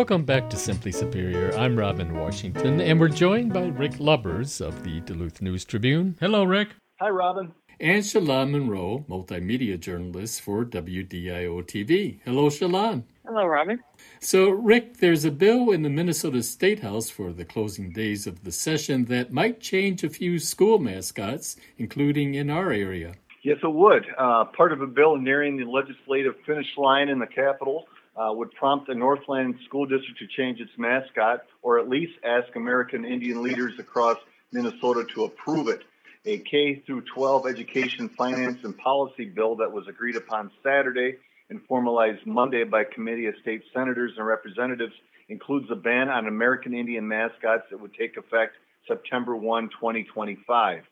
Welcome back to Simply Superior. I'm Robin Washington, and we're joined by Rick Lubbers of the Duluth News Tribune. Hello, Rick. Hi, Robin. And Shalon Monroe, multimedia journalist for WDIO TV. Hello, Shalon. Hello, Robin. So, Rick, there's a bill in the Minnesota State House for the closing days of the session that might change a few school mascots, including in our area. Yes, it would. Uh, part of a bill nearing the legislative finish line in the Capitol uh, would prompt the Northland School District to change its mascot or at least ask American Indian leaders across Minnesota to approve it. A K through 12 education finance and policy bill that was agreed upon Saturday and formalized Monday by committee of state senators and representatives includes a ban on American Indian mascots that would take effect September 1, 2025.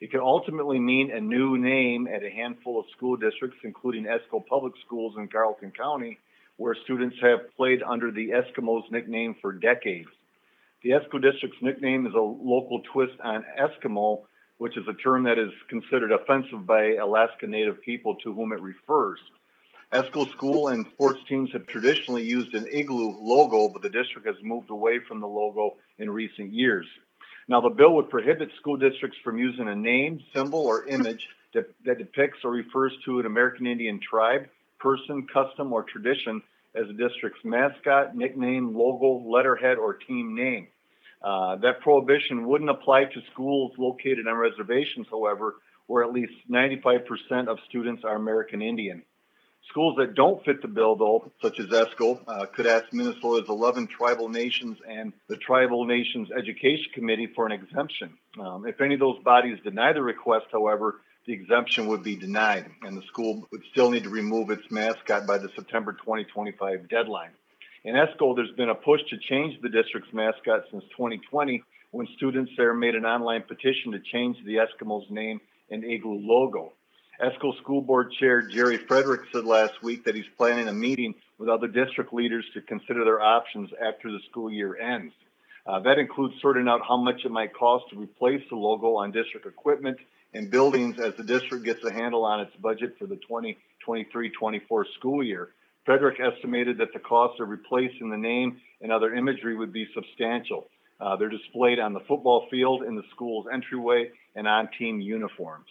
It could ultimately mean a new name at a handful of school districts, including Esko Public Schools in Carlton County, where students have played under the Eskimos nickname for decades. The Esko District's nickname is a local twist on Eskimo, which is a term that is considered offensive by Alaska Native people to whom it refers. Esko school and sports teams have traditionally used an igloo logo, but the district has moved away from the logo in recent years. Now, the bill would prohibit school districts from using a name, symbol, or image that, that depicts or refers to an American Indian tribe, person, custom, or tradition as a district's mascot, nickname, logo, letterhead, or team name. Uh, that prohibition wouldn't apply to schools located on reservations, however, where at least 95% of students are American Indian. Schools that don't fit the bill, though, such as Esko, uh, could ask Minnesota's 11 tribal nations and the Tribal Nations Education Committee for an exemption. Um, if any of those bodies deny the request, however, the exemption would be denied, and the school would still need to remove its mascot by the September 2025 deadline. In Esko, there's been a push to change the district's mascot since 2020 when students there made an online petition to change the Eskimos' name and igloo logo. Esko School Board Chair Jerry Frederick said last week that he's planning a meeting with other district leaders to consider their options after the school year ends. Uh, that includes sorting out how much it might cost to replace the logo on district equipment and buildings as the district gets a handle on its budget for the 2023-24 school year. Frederick estimated that the cost of replacing the name and other imagery would be substantial. Uh, they're displayed on the football field, in the school's entryway, and on team uniforms.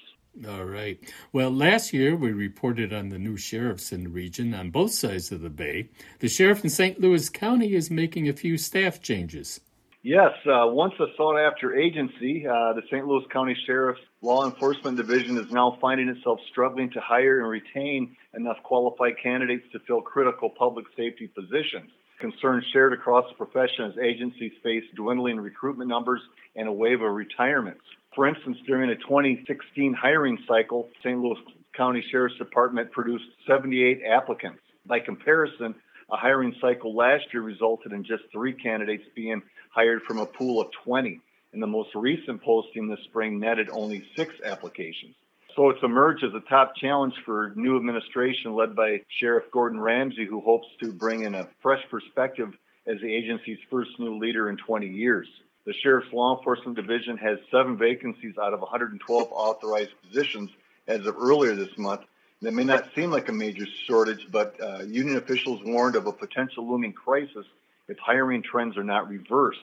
All right. Well, last year we reported on the new sheriffs in the region on both sides of the bay. The sheriff in St. Louis County is making a few staff changes. Yes, uh, once a sought after agency, uh, the St. Louis County Sheriff's Law Enforcement Division is now finding itself struggling to hire and retain enough qualified candidates to fill critical public safety positions. Concerns shared across the profession as agencies face dwindling recruitment numbers and a wave of retirements. For instance, during the 2016 hiring cycle, St. Louis County Sheriff's Department produced 78 applicants. By comparison, a hiring cycle last year resulted in just three candidates being hired from a pool of 20. And the most recent posting this spring netted only six applications. So it's emerged as a top challenge for new administration led by Sheriff Gordon Ramsay, who hopes to bring in a fresh perspective as the agency's first new leader in 20 years. The Sheriff's Law Enforcement Division has seven vacancies out of 112 authorized positions as of earlier this month. That may not seem like a major shortage, but uh, union officials warned of a potential looming crisis if hiring trends are not reversed.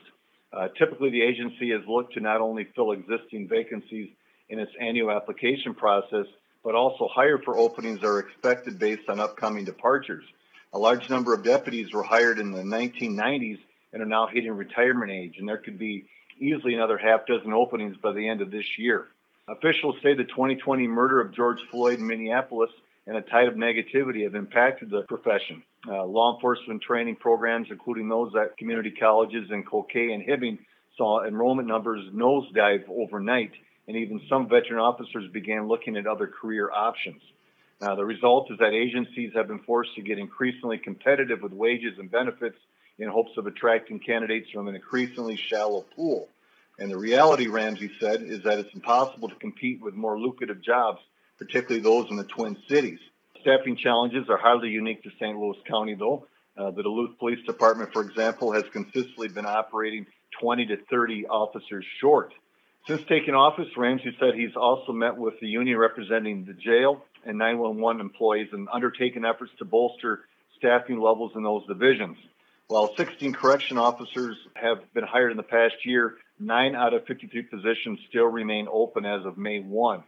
Uh, typically, the agency has looked to not only fill existing vacancies in its annual application process, but also hire for openings that are expected based on upcoming departures. A large number of deputies were hired in the 1990s and are now hitting retirement age, and there could be easily another half dozen openings by the end of this year. Officials say the 2020 murder of George Floyd in Minneapolis and a tide of negativity have impacted the profession. Uh, law enforcement training programs, including those at community colleges in Cloquet and Hibbing, saw enrollment numbers nosedive overnight, and even some veteran officers began looking at other career options. The result is that agencies have been forced to get increasingly competitive with wages and benefits in hopes of attracting candidates from an increasingly shallow pool. And the reality, Ramsay said, is that it's impossible to compete with more lucrative jobs, particularly those in the Twin Cities. Staffing challenges are hardly unique to St. Louis County, though. Uh, the Duluth Police Department, for example, has consistently been operating 20 to 30 officers short. Since taking office, Ramsay said he's also met with the union representing the jail and 911 employees and undertaken efforts to bolster staffing levels in those divisions. While 16 correction officers have been hired in the past year, nine out of 53 positions still remain open as of May 1.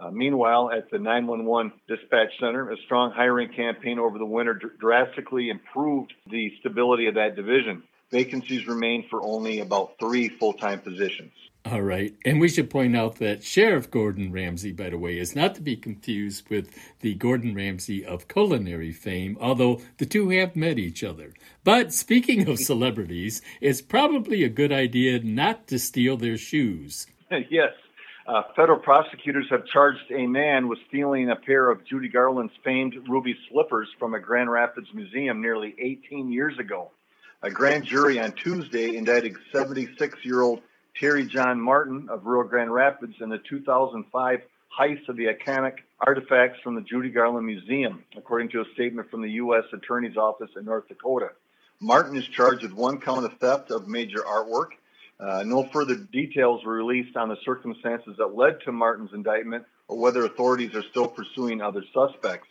Uh, meanwhile, at the 911 dispatch center, a strong hiring campaign over the winter dr- drastically improved the stability of that division. Vacancies remain for only about three full time positions. All right. And we should point out that Sheriff Gordon Ramsay, by the way, is not to be confused with the Gordon Ramsay of culinary fame, although the two have met each other. But speaking of celebrities, it's probably a good idea not to steal their shoes. yes. Uh, federal prosecutors have charged a man with stealing a pair of Judy Garland's famed ruby slippers from a Grand Rapids museum nearly 18 years ago. A grand jury on Tuesday indicted 76 year old Terry John Martin of Rio Grande Rapids in the 2005 heist of the iconic artifacts from the Judy Garland Museum, according to a statement from the U.S. Attorney's Office in North Dakota. Martin is charged with one count of theft of major artwork uh, no further details were released on the circumstances that led to Martin's indictment or whether authorities are still pursuing other suspects.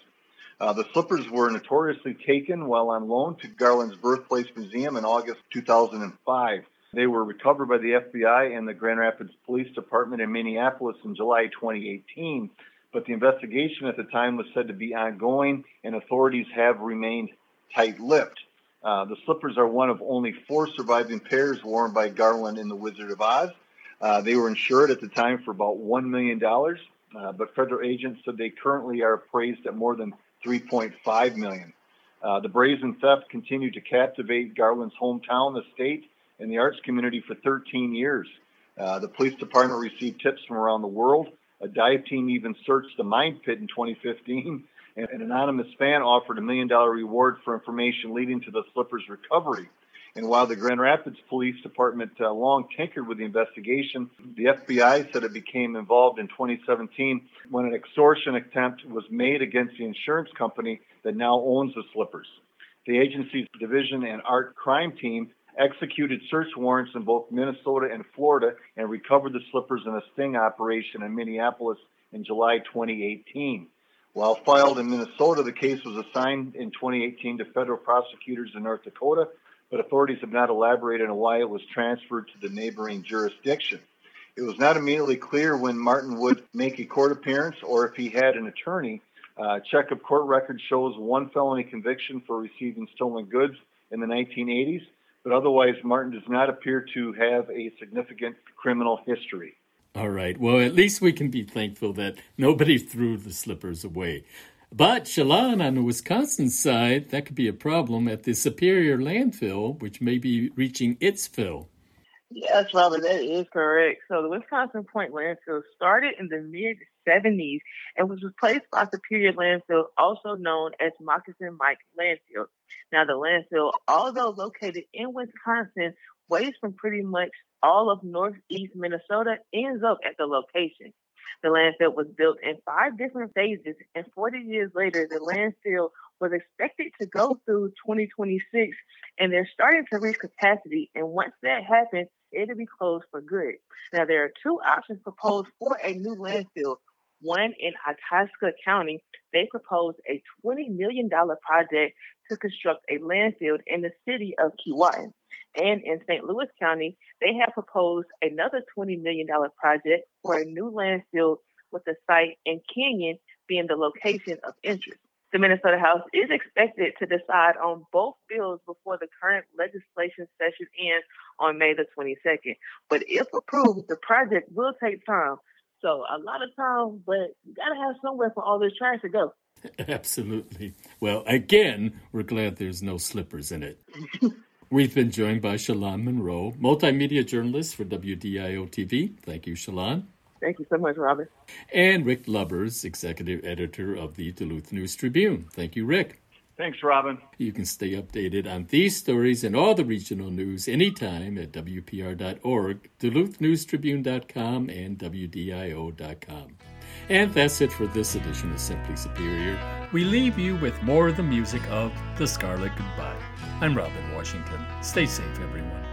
Uh, the slippers were notoriously taken while on loan to Garland's Birthplace Museum in August 2005. They were recovered by the FBI and the Grand Rapids Police Department in Minneapolis in July 2018, but the investigation at the time was said to be ongoing and authorities have remained tight lipped. Uh, the slippers are one of only four surviving pairs worn by Garland in The Wizard of Oz. Uh, they were insured at the time for about $1 million, uh, but federal agents said they currently are appraised at more than 3.5 million. Uh, the brazen theft continued to captivate Garland's hometown, the state, and the arts community for 13 years. Uh, the police department received tips from around the world. A dive team even searched the mine pit in 2015 an anonymous fan offered a million dollar reward for information leading to the slipper's recovery. And while the Grand Rapids Police Department uh, long tinkered with the investigation, the FBI said it became involved in 2017 when an extortion attempt was made against the insurance company that now owns the slippers. The agency's division and art crime team executed search warrants in both Minnesota and Florida and recovered the slippers in a sting operation in Minneapolis in July 2018. While filed in Minnesota, the case was assigned in 2018 to federal prosecutors in North Dakota, but authorities have not elaborated on why it was transferred to the neighboring jurisdiction. It was not immediately clear when Martin would make a court appearance or if he had an attorney. Uh, check of court records shows one felony conviction for receiving stolen goods in the 1980s, but otherwise, Martin does not appear to have a significant criminal history. All right. Well, at least we can be thankful that nobody threw the slippers away. But Shalon, on the Wisconsin side, that could be a problem at the Superior landfill, which may be reaching its fill. Yes, Robert, that is correct. So the Wisconsin Point landfill started in the mid 70s and was replaced by Superior Landfill, also known as Moccasin Mike Landfill. Now, the landfill, although located in Wisconsin, waste from pretty much all of northeast Minnesota ends up at the location. The landfill was built in five different phases, and 40 years later, the landfill was expected to go through 2026, and they're starting to reach capacity. And once that happens, it'll be closed for good. Now, there are two options proposed for a new landfill. One in Itasca County, they proposed a $20 million project to construct a landfill in the city of Keewatin. And in St. Louis County, they have proposed another $20 million project for a new landfill with the site in Canyon being the location of interest. The Minnesota House is expected to decide on both bills before the current legislation session ends on May the 22nd. But if approved, the project will take time. So a lot of time, but you got to have somewhere for all this trash to go. Absolutely. Well, again, we're glad there's no slippers in it. We've been joined by Shalon Monroe, multimedia journalist for WDIO TV. Thank you, Shalon. Thank you so much, Robert. And Rick Lubbers, executive editor of the Duluth News Tribune. Thank you, Rick. Thanks, Robin. You can stay updated on these stories and all the regional news anytime at WPR.org, DuluthNewstribune.com, and WDIO.com. And that's it for this edition of Simply Superior. We leave you with more of the music of The Scarlet Goodbye. I'm Robin Washington. Stay safe, everyone.